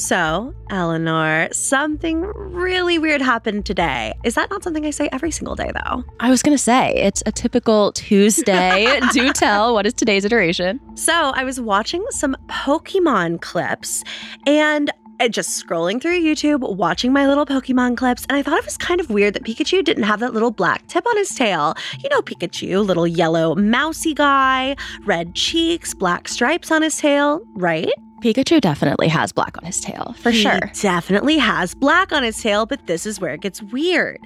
So, Eleanor, something really weird happened today. Is that not something I say every single day, though? I was going to say, it's a typical Tuesday. Do tell, what is today's iteration? So, I was watching some Pokemon clips and uh, just scrolling through YouTube, watching my little Pokemon clips, and I thought it was kind of weird that Pikachu didn't have that little black tip on his tail. You know, Pikachu, little yellow mousy guy, red cheeks, black stripes on his tail, right? Pikachu definitely has black on his tail, for he sure. Definitely has black on his tail, but this is where it gets weird.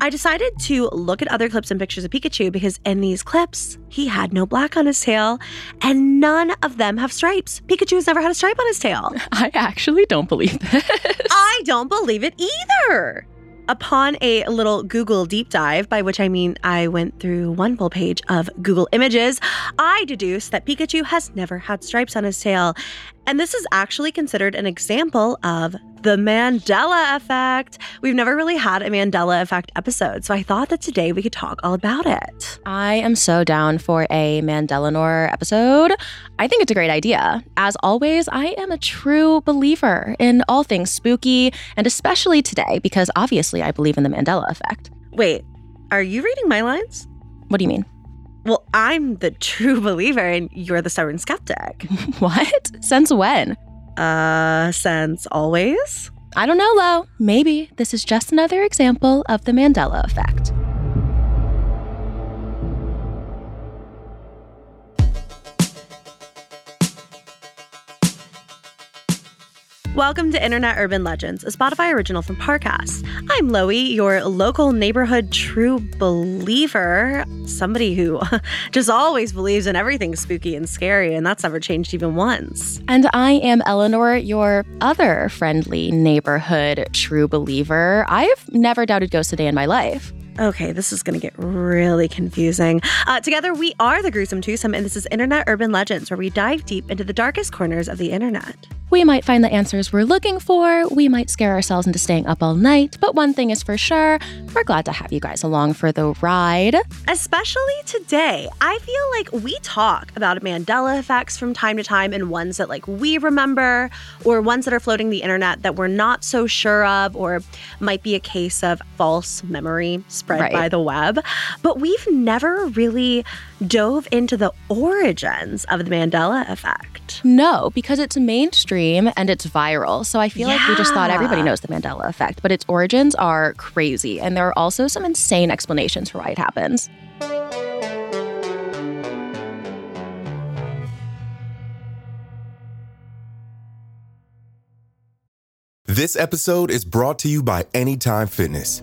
I decided to look at other clips and pictures of Pikachu because in these clips, he had no black on his tail, and none of them have stripes. Pikachu has never had a stripe on his tail. I actually don't believe this. I don't believe it either. Upon a little Google deep dive, by which I mean I went through one full page of Google images, I deduced that Pikachu has never had stripes on his tail. And this is actually considered an example of the Mandela effect. We've never really had a Mandela effect episode, so I thought that today we could talk all about it. I am so down for a Mandelanor episode. I think it's a great idea. As always, I am a true believer in all things spooky, and especially today, because obviously I believe in the Mandela effect. Wait, are you reading my lines? What do you mean? I'm the true believer and you're the stubborn skeptic. what? Since when? Uh, since always? I don't know, Lo. Maybe this is just another example of the Mandela effect. Welcome to Internet Urban Legends, a Spotify original from Parcast. I'm Loey, your local neighborhood true believer, somebody who just always believes in everything spooky and scary, and that's never changed even once. And I am Eleanor, your other friendly neighborhood true believer. I've never doubted ghosts a day in my life. Okay, this is going to get really confusing. Uh, together, we are the Gruesome Twosome, and this is Internet Urban Legends, where we dive deep into the darkest corners of the internet. We might find the answers we're looking for, we might scare ourselves into staying up all night, but one thing is for sure we're glad to have you guys along for the ride. Especially today. I feel like we talk about Mandela effects from time to time and ones that like we remember or ones that are floating the internet that we're not so sure of or might be a case of false memory spread Right. by the web. But we've never really dove into the origins of the Mandela effect. No, because it's mainstream and it's viral. So I feel like we just thought everybody knows the Mandela effect, but its origins are crazy. And there are also some insane explanations for why it happens. This episode is brought to you by Anytime Fitness.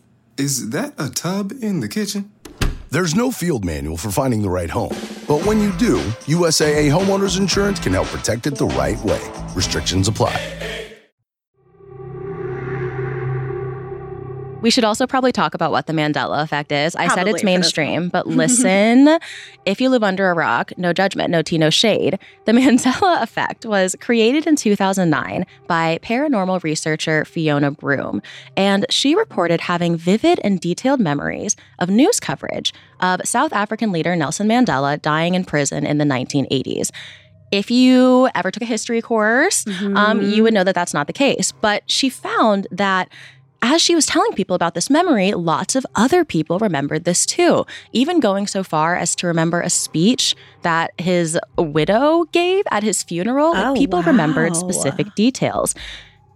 Is that a tub in the kitchen? There's no field manual for finding the right home. But when you do, USAA Homeowners Insurance can help protect it the right way. Restrictions apply. We should also probably talk about what the Mandela effect is. I said it's mainstream, but listen, if you live under a rock, no judgment, no tea, no shade. The Mandela effect was created in 2009 by paranormal researcher Fiona Broome, and she reported having vivid and detailed memories of news coverage of South African leader Nelson Mandela dying in prison in the 1980s. If you ever took a history course, um, you would know that that's not the case. But she found that as she was telling people about this memory, lots of other people remembered this too, even going so far as to remember a speech that his widow gave at his funeral. Like, Oh, people remembered specific details.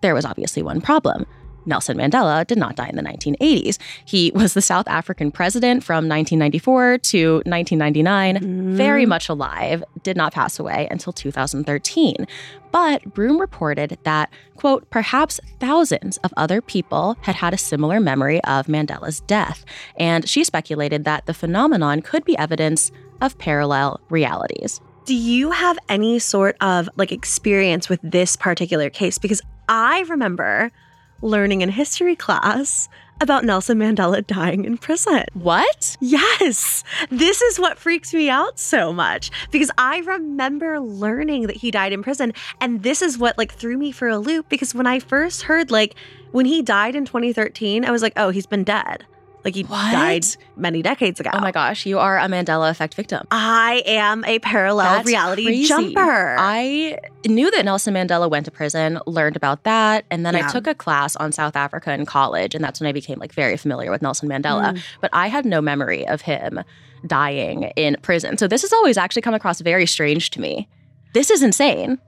There was obviously one problem. Nelson Mandela did not die in the 1980s. He was the South African president from 1994 to 1999, mm-hmm. very much alive, did not pass away until 2013. But Broome reported that, quote, perhaps thousands of other people had had a similar memory of Mandela's death. And she speculated that the phenomenon could be evidence of parallel realities. Do you have any sort of like experience with this particular case? Because I remember learning in history class about Nelson Mandela dying in prison. What? Yes, this is what freaks me out so much because I remember learning that he died in prison. And this is what like threw me for a loop because when I first heard, like, when he died in 2013, I was like, oh, he's been dead. Like he What? died many decades ago. Oh my gosh, you are a Mandela effect victim. I am a parallel That's reality crazy. jumper. I knew that Nelson Mandela went to prison, learned about that, and then Yeah. I took a class on South Africa in college, and that's when I became like very familiar with Nelson Mandela. Mm. But I had no memory of him dying in prison. So this has always actually come across very strange to me. This is insane.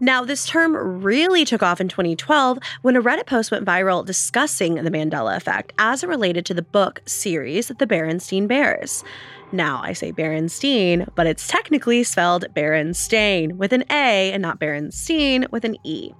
Now, this term really took off in 2012 when a Reddit post went viral discussing the Mandela effect as it related to the book series The Berenstein Bears. Now, I say Berenstein, but it's technically spelled Berenstain with an A and not Berenstein with an E.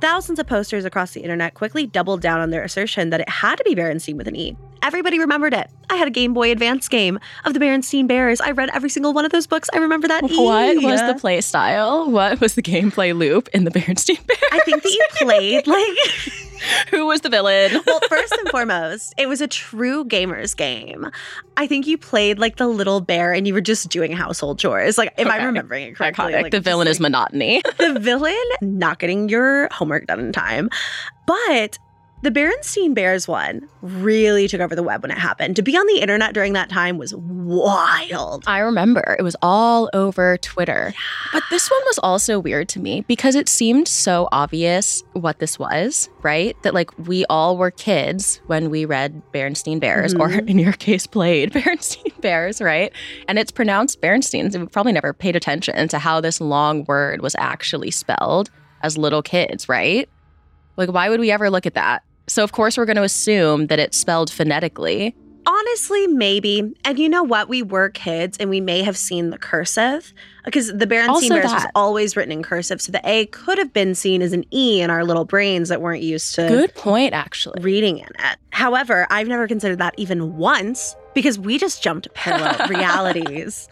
Thousands of posters across the internet quickly doubled down on their assertion that it had to be Berenstein with an E. Everybody remembered it. I had a Game Boy Advance game of the Berenstein Bears. I read every single one of those books. I remember that E. What was the play style? What was the gameplay loop in the Bernstein Bears? I think that you played like Who was the villain? well, first and foremost, it was a true gamers game. I think you played like the little bear and you were just doing household chores. Like, if I'm remembering it correctly, like, the just, villain is like, monotony. the villain not getting your homework done in time. But the Berenstein Bears one really took over the web when it happened. To be on the internet during that time was wild. I remember it was all over Twitter. But this one was also weird to me because it seemed so obvious what this was, right? That like we all were kids when we read Berenstein Bears, or Mhm. in your case, played Berenstein Bears, right? And it's pronounced Berenstein. We probably never paid attention to how this long word was actually spelled as little kids, right? Like, why would we ever look at that? So, of course, we're going to assume that it's spelled phonetically. Honestly, maybe. And you know what? We were kids and we may have seen the cursive because the Berenstein Bears was always written in cursive. So the A could have been seen as an E in our little brains that weren't used to Good point, actually. reading in it. However, I've never considered that even once because we just jumped parallel realities.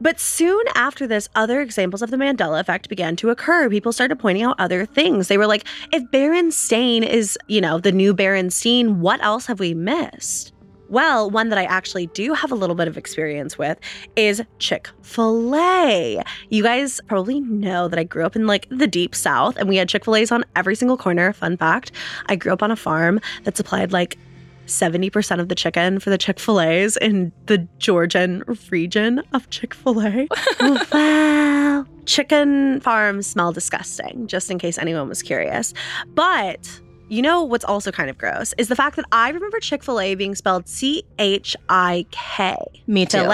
But soon after this, other examples of the Mandela effect began to occur. People started pointing out other things. They were like, if Berenstain is, you know, the new Berenstein, what else have we missed? Well, one that I actually do have a little bit of experience with is Chick fil A. You guys probably know that I grew up in like the deep south and we had Chick fil A's on every single corner. Fun fact I grew up on a farm that supplied like 70% of the chicken for the Chick fil A's in the Georgian region of Chick fil A. wow. Chicken farms smell disgusting, just in case anyone was curious. But you know what's also kind of gross is the fact that I remember Chick fil A being spelled C H I K. Me too.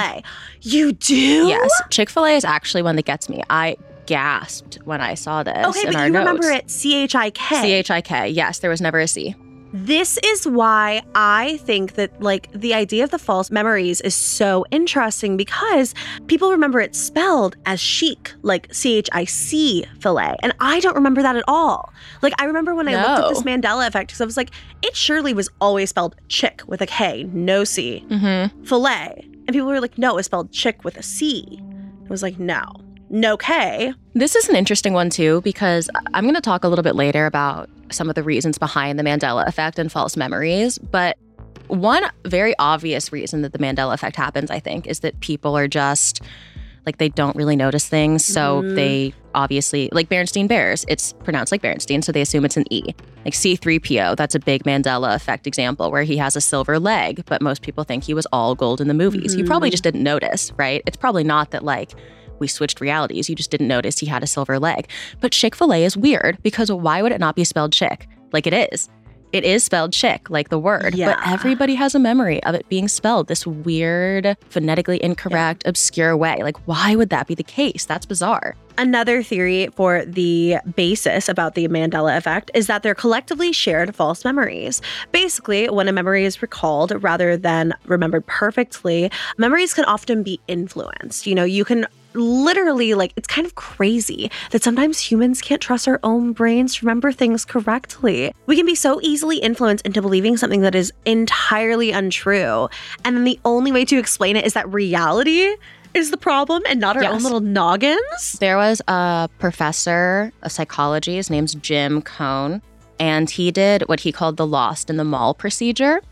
You do? Yes, Chick fil A is actually one that gets me. I gasped when I saw this. Okay, but you notes. remember it C H I K. C H I K. Yes, there was never a C. This is why I think that like the idea of the false memories is so interesting because people remember it spelled as chic, like C H I C filet. And I don't remember that at all. Like I remember when I looked at this Mandela effect because I was like, it surely was always spelled chick with a K, no C. Mm-hmm. Filet. And people were like, no, it's spelled chick with a C. I was like, no. No K. This is an interesting one too because I'm going to talk a little bit later about some of the reasons behind the Mandela effect and false memories. But one very obvious reason that the Mandela effect happens, I think, is that people are just like they don't really notice things. So Mhm. they obviously, like Berenstein Bears, it's pronounced like Berenstein, so they assume it's an E. Like C3PO, that's a big Mandela effect example where he has a silver leg, but most people think he was all gold in the movies. You probably Mhm. just didn't notice, right? It's probably not that like we switched realities. You just didn't notice he had a silver leg. But Chick fil A is weird because why would it not be spelled chick? Like it is. It is spelled chick, like the word. Yeah. But everybody has a memory of it being spelled this weird, phonetically incorrect, obscure way. Like, why would that be the case? That's bizarre. Another theory for the basis about the Mandela effect is that they're collectively shared false memories. Basically, when a memory is recalled rather than remembered perfectly, memories can often be influenced. You know, you can literally like it's kind of crazy that sometimes humans can't trust our own brains to remember things correctly. We can be so easily influenced into believing something that is entirely untrue. And then the only way to explain it is that reality is the problem and not our own little noggins? There was a professor of psychology, his name's Jim Coan, and he did what he called the lost in the mall procedure,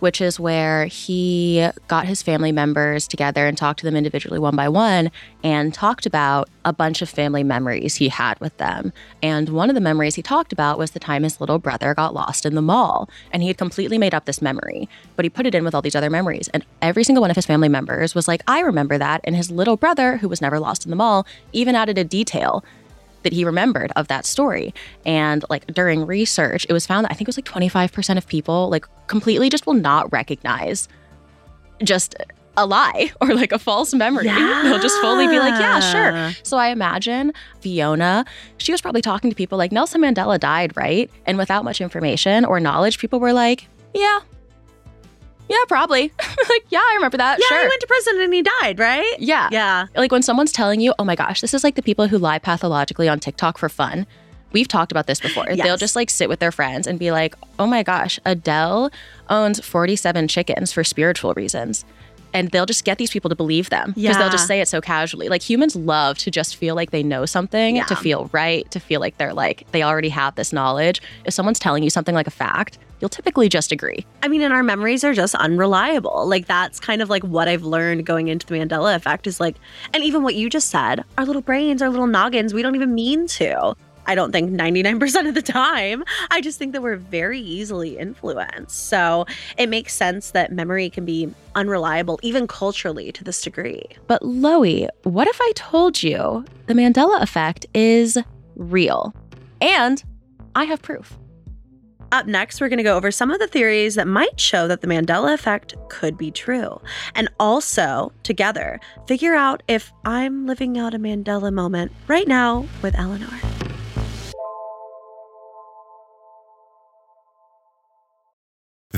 which is where he got his family members together and talked to them individually one by one and talked about a bunch of family memories he had with them. And one of the memories he talked about was the time his little brother got lost in the mall. And he had completely made up this memory, but he put it in with all these other memories. And every single one of his family members was like, I remember that. And his little brother, who was never lost in the mall, even added a detail that he remembered of that story. And like during research, it was found that I think it was like 25% of people like completely just will not recognize just a lie or like a false memory. They'll just fully be like, yeah, Yeah. sure. So I imagine Fiona, she was probably talking to people like Nelson Mandela died, right? And without much information or knowledge, people were like, yeah. Yeah, probably. like, yeah, I remember that. Yeah, sure. he went to prison and he died, right? yeah. Yeah. Like when someone's telling you, oh my gosh, this is like the people who lie pathologically on TikTok for fun. We've talked about this before. They'll just like sit with their friends and be like, oh my gosh, Adele owns 47 chickens for spiritual reasons. And they'll just get these people to believe them because they'll just say it so casually. Like humans love to just feel like they know something, to feel right, to feel like they're like, they already have this knowledge. If someone's telling you something like a fact, you'll typically just agree. I mean, and our memories are just unreliable. Like that's kind of like what I've learned going into the Mandela effect is like, and even what you just said, our little brains, our little noggins, we don't even mean to. I don't think 99% of the time. I just think that we're very easily influenced. So it makes sense that memory can be unreliable, even culturally to this degree. But Loey, what if I told you the Mandela effect is real? And I have proof. Up next, we're going to go over some of the theories that might show that the Mandela effect could be true. And also, together, figure out if I'm living out a Mandela moment right now with Eleanor.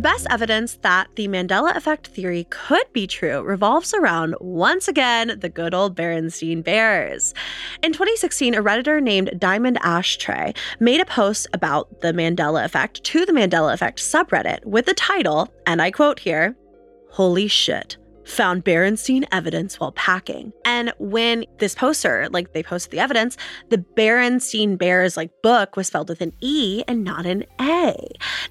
The best evidence that the Mandela effect theory could be true revolves around, once again, the good old Berenstein Bears. In 2016, a Redditor named Diamond Ashtray made a post about the Mandela effect to the Mandela effect subreddit with the title, and I quote here, Holy shit. Found Berenstein evidence while packing. And when this poster, like they posted the evidence, the Berenstein Bears like book was spelled with an E and not an A.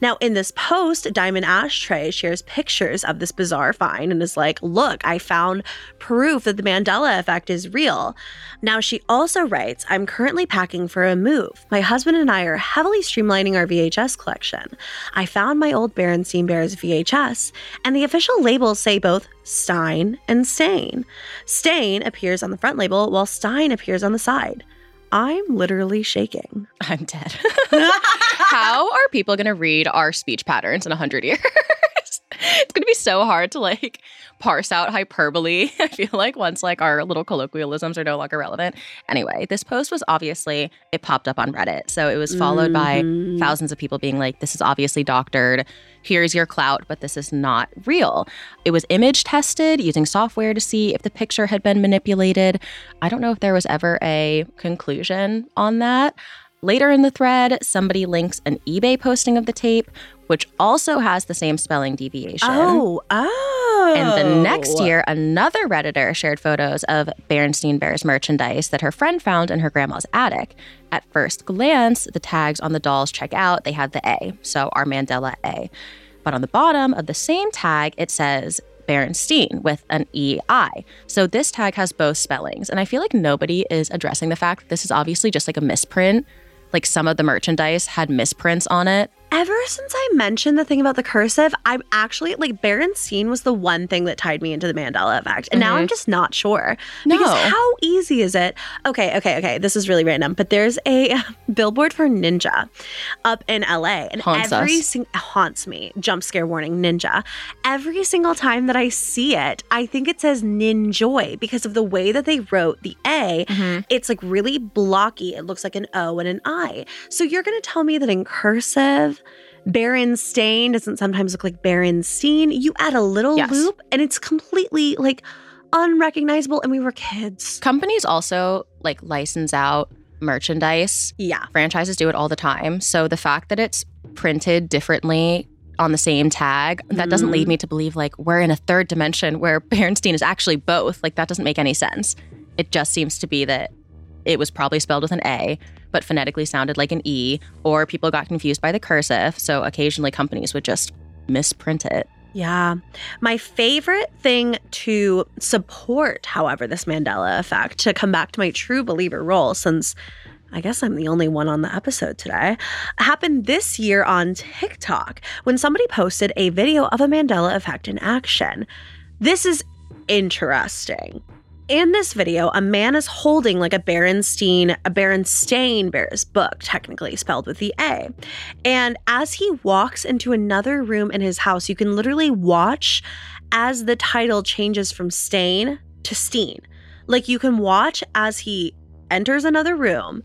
Now, in this post, Diamond Ashtray shares pictures of this bizarre find and is like, look, I found proof that the Mandela effect is real. Now, she also writes, I'm currently packing for a move. My husband and I are heavily streamlining our VHS collection. I found my old Berenstein Bears VHS, and the official labels say both Stein and Stain. Stain appears on the front label, while Stein appears on the side. I'm literally shaking. I'm dead. How are people going to read our speech patterns in 100 years? it's going to be so hard to like parse out hyperbole. I feel like once like our little colloquialisms are no longer relevant. Anyway, this post was obviously it popped up on Reddit. So it was followed by Mhm. thousands of people being like this is obviously doctored. Here's your clout, but this is not real. It was image tested using software to see if the picture had been manipulated. I don't know if there was ever a conclusion on that. Later in the thread, somebody links an eBay posting of the tape, which also has the same spelling deviation. Oh, oh. And the next year, another Redditor shared photos of Berenstein Bears merchandise that her friend found in her grandma's attic. At first glance, the tags on the dolls check out. They had the A, so our Mandela A. But on the bottom of the same tag, it says Berenstein with an EI. So this tag has both spellings. And I feel like nobody is addressing the fact that this is obviously just like a misprint. Like some of the merchandise had misprints on it ever since I mentioned the thing about the cursive, I'm actually like Berenstein was the one thing that tied me into the Mandela effect. And now I'm just not sure. Because No. how easy is it? Okay, okay, okay. This is really random, but there's a billboard for Ninja up in LA. And Haunts every us. sing- haunts me. Jump scare warning, Ninja. Every single time that I see it, I think it says Ninjoy because of the way that they wrote the A. Mm-hmm. It's like really blocky. It looks like an O and an I. So you're going to tell me that in cursive, Berenstain doesn't sometimes look like Berenstein. You add a little Yes. loop and it's completely like unrecognizable. And we were kids. Companies also like license out merchandise. Yeah. Franchises do it all the time. So the fact that it's printed differently on the same tag, that doesn't lead mm-hmm. me to believe like we're in a third dimension where Berenstein is actually both. Like that doesn't make any sense. It just seems to be that it was probably spelled with an A, but phonetically sounded like an E, or people got confused by the cursive. So occasionally companies would just misprint it. Yeah. My favorite thing to support, however, this Mandela effect, to come back to my true believer role, since I guess I'm the only one on the episode today, happened this year on TikTok when somebody posted a video of a Mandela effect in action. This is interesting. In this video, a man is holding like a Berenstein, a Berenstain Bears book, technically spelled with the A. And as he walks into another room in his house, you can literally watch as the title changes from Stain to Steen. Like you can watch as he enters another room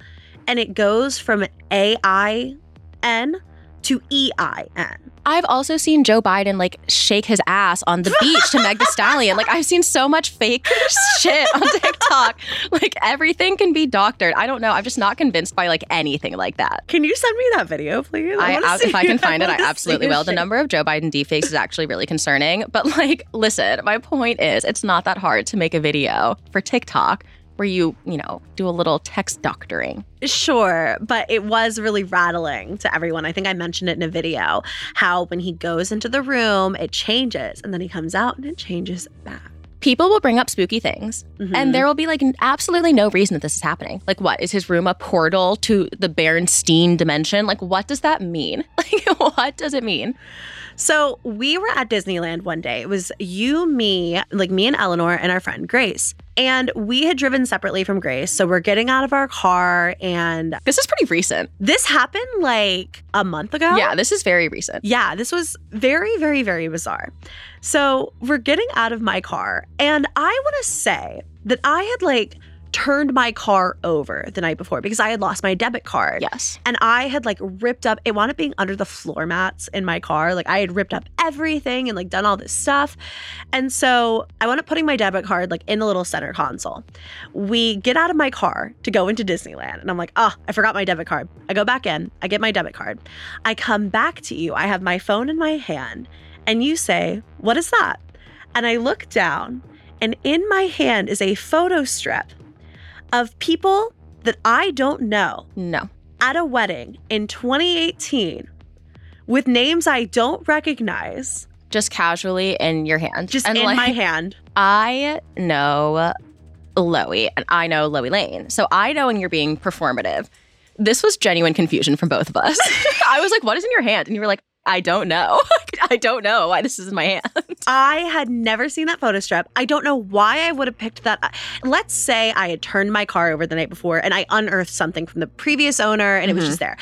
and it goes from A I N to E I N. I've also seen Joe Biden like shake his ass on the beach to Meg the Stallion. Like I've seen so much fake shit on TikTok. Like everything can be doctored. I don't know. I'm just not convinced by like anything like that. Can you send me that video, please? I, see if I can find it, I absolutely will. The shit. number of Joe Biden deepfakes is actually really concerning. But like, listen, my point is, it's not that hard to make a video for TikTok where you, you know, do a little text doctoring. Sure, but it was really rattling to everyone. I think I mentioned it in a video how when he goes into the room, it changes and then he comes out and it changes back. People will bring up spooky things, Mhm. and there will be like absolutely no reason that this is happening. Like, what is his room a portal to the Berenstein dimension? Like, what does that mean? Like, what does it mean? So we were at Disneyland one day. It was you, me, like me and Eleanor, and our friend Grace. And we had driven separately from Grace. So we're getting out of our car, and This is pretty recent. this happened like a month ago. Yeah, this is very recent. Yeah, this was very, very, very bizarre. So we're getting out of my car, and I want to say that I had like turned my car over the night before because I had lost my debit card. Yes. And I had like ripped up, it wound up being under the floor mats in my car. Like I had ripped up everything and like done all this stuff. And so I wound up putting my debit card like in the little center console. We get out of my car to go into Disneyland. And I'm like, oh, I forgot my debit card. I go back in, I get my debit card. I come back to you. I have my phone in my hand. And you say, what is that? And I look down, and in my hand is a photo strip of people that I don't know No. at a wedding in 2018 with names I don't recognize Just casually in your hand. just And, in like, my hand. I know Loey and I know Loey Lane. So I know when you're being performative. This was genuine confusion from both of us. I was like, what is in your hand? And you were like, I don't know. I don't know why this is in my hand. I had never seen that photo strip. I don't know why I would have picked that. Let's say I had turned my car over the night before and I unearthed something from the previous owner and it was Mhm. just there.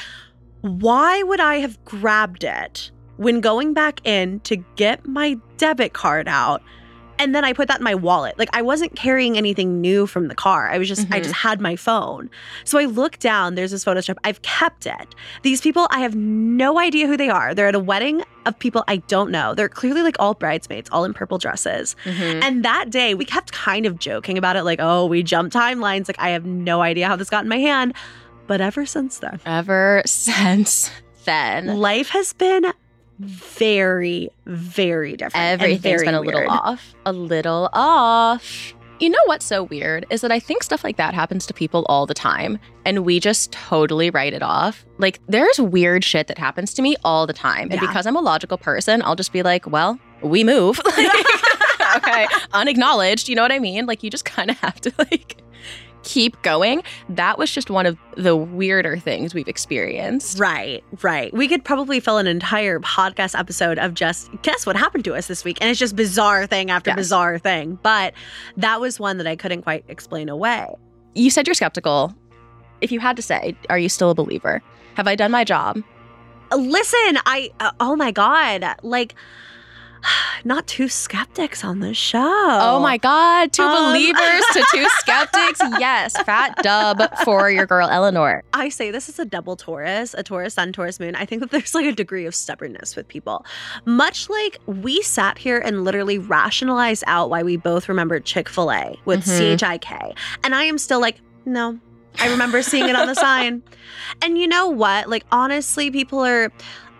Why would I have grabbed it when going back in to get my debit card out? And then I put that in my wallet. Like I wasn't carrying anything new from the car. I was just, I Mhm. just had my phone. So I look down, there's this photo strip. I've kept it. These people, I have no idea who they are. They're at a wedding of people I don't know. They're clearly like all bridesmaids, all in purple dresses. Mm-hmm. And that day, we kept kind of joking about it, like, oh, we jumped timelines. Like, I have no idea how this got in my hand. But ever since then, Ever since then, life has been very, very different. everything's very been a little off. A little off. You know what's so weird is that I think stuff like that happens to people all the time and we just totally write it off. Like there's weird shit that happens to me all the time. And Yeah. because I'm a logical person, I'll just be like, well, we move. Okay, unacknowledged, you know what I mean? Like you just kind of have to like keep going. That was just one of the weirder things we've experienced. Right, right. We could probably fill an entire podcast episode of just guess what happened to us this week. And it's just bizarre thing after Yes. bizarre thing. But that was one that I couldn't quite explain away. You said you're skeptical. If you had to say, are you still a believer? Have I done my job? Listen, I, uh, oh my God, like, not two skeptics on the show. Oh, my God, two Um, believers to two skeptics. Yes, fat dub for your girl Eleanor. I say this is a double Taurus, a Taurus sun, Taurus moon. I think that there's like a degree of stubbornness with people. Much like we sat here and literally rationalized out why we both remembered Chick fil A with Mhm. C H I K. And I am still like, no, I remember seeing it on the sign. And you know what? Like, honestly, people are.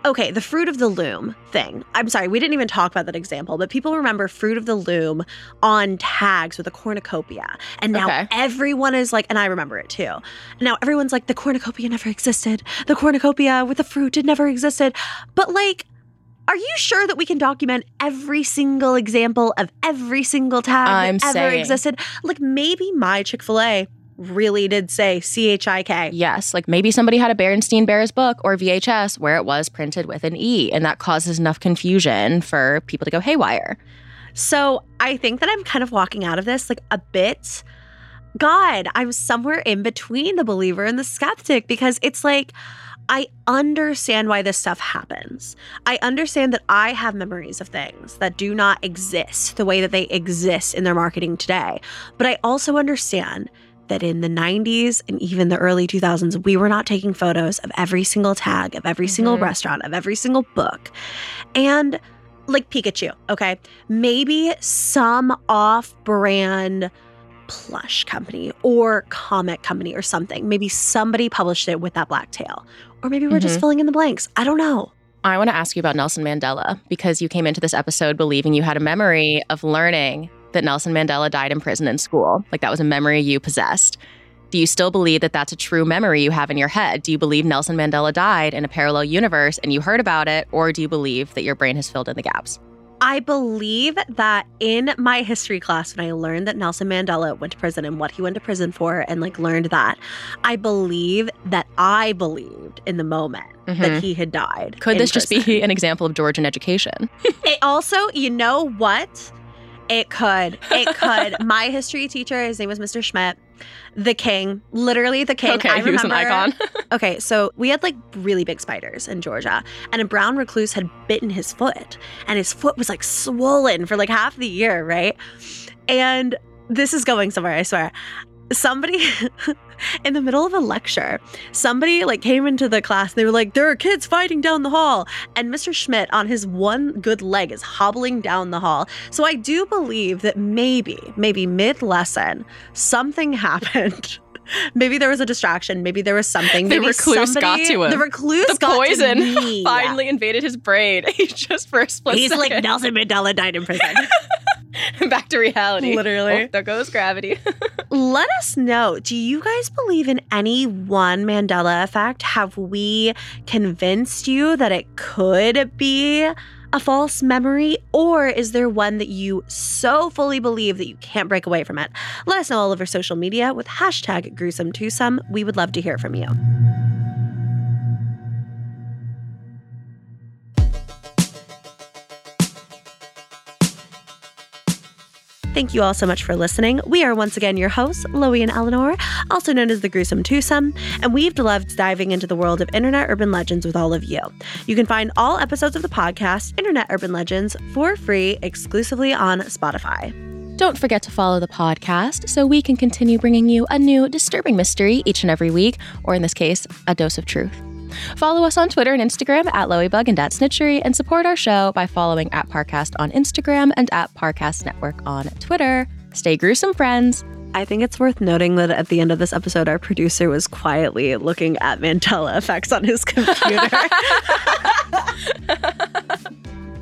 Okay, the fruit of the loom thing. I'm sorry, we didn't even talk about that example, but people remember fruit of the loom on tags with a cornucopia. And now Okay. everyone is like, and I remember it too. Now everyone's like, the cornucopia never existed. The cornucopia with the fruit, it never existed. But like, are you sure that we can document every single example of every single tag I'm that ever saying. existed? Like maybe my Chick fil A really did say C H I K. Yes, like maybe somebody had a Berenstein Bears book or VHS where it was printed with an E, and that causes enough confusion for people to go haywire. So I think that I'm kind of walking out of this like a bit. God, I'm somewhere in between the believer and the skeptic because it's like, I understand why this stuff happens. I understand that I have memories of things that do not exist the way that they exist in their marketing today. But I also understand that in the 90s and even the early 2000s, we were not taking photos of every single tag, of every single Mhm. restaurant, of every single book. And like Pikachu, okay? Maybe some off brand plush company or comic company or something. Maybe somebody published it with that black tail. Or maybe we're just Mhm. filling in the blanks. I don't know. I want to ask you about Nelson Mandela because you came into this episode believing you had a memory of learning that Nelson Mandela died in prison in school. Like that was a memory you possessed. Do you still believe that that's a true memory you have in your head? Do you believe Nelson Mandela died in a parallel universe and you heard about it? Or do you believe that your brain has filled in the gaps? I believe that in my history class, when I learned that Nelson Mandela went to prison and what he went to prison for, and like learned that, I believe that I believed in the moment Mhm. that he had died. Could this just be an example of Georgian education? It also, you know what? It could. It could. My history teacher, his name was Mr. Schmidt, the king, literally the king. okay, I he was an icon. Okay, so we had like really big spiders in Georgia, and a brown recluse had bitten his foot, and his foot was like swollen for like half the year, right? And this is going somewhere, I swear. Somebody in the middle of a lecture, somebody like came into the class. They were like, "There are kids fighting down the hall," and Mr. Schmidt on his one good leg is hobbling down the hall. So I do believe that maybe, maybe mid lesson, something happened. Maybe there was a distraction. Maybe there was something. The recluse somebody- got to him. The recluse the poison finally invaded his brain. He just for a split He's like. Nelson Mandela died in prison. back to reality. Literally. Oh, there goes gravity. Let us know. Do you guys believe in any one Mandela effect? Have we convinced you that it could be a false memory? Or is there one that you so fully believe that you can't break away from it? Let us know all over social media with hashtag gruesome twosome. We would love to hear from you. Thank you all so much for listening. We are once again your hosts, Loey and Eleanor, also known as the Gruesome Twosome, and we've loved diving into the world of internet urban legends with all of you. You can find all episodes of the podcast, Internet Urban Legends, for free exclusively on Spotify. Don't forget to follow the podcast so we can continue bringing you a new disturbing mystery each and every week, or in this case, a dose of truth. Follow us on Twitter and Instagram at Loeybug and at Snitchery, and support our show by following at Parcast on Instagram and at Parcast Network on Twitter. Stay gruesome, friends. I think it's worth noting that at the end of this episode, our producer was quietly looking at Mandela effects on his computer.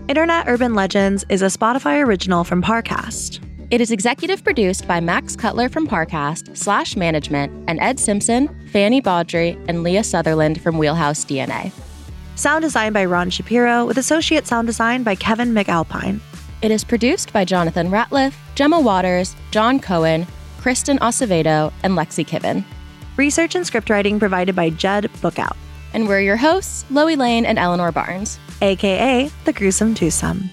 Internet Urban Legends is a Spotify original from Parcast. It is executive produced by Max Cutler from Parcast, Slash Management, and Ed Simpson, Fanny Baudry, and Leah Sutherland from Wheelhouse DNA. Sound design by Ron Shapiro, with associate sound design by Kevin McAlpine. It is produced by Jonathan Ratliff, Gemma Waters, John Cohen, Kristen Acevedo, and Lexi Kiven. Research and script writing provided by Judd Bookout, And we're your hosts, Loey Lane and Eleanor Barnes. aka The Gruesome Twosome.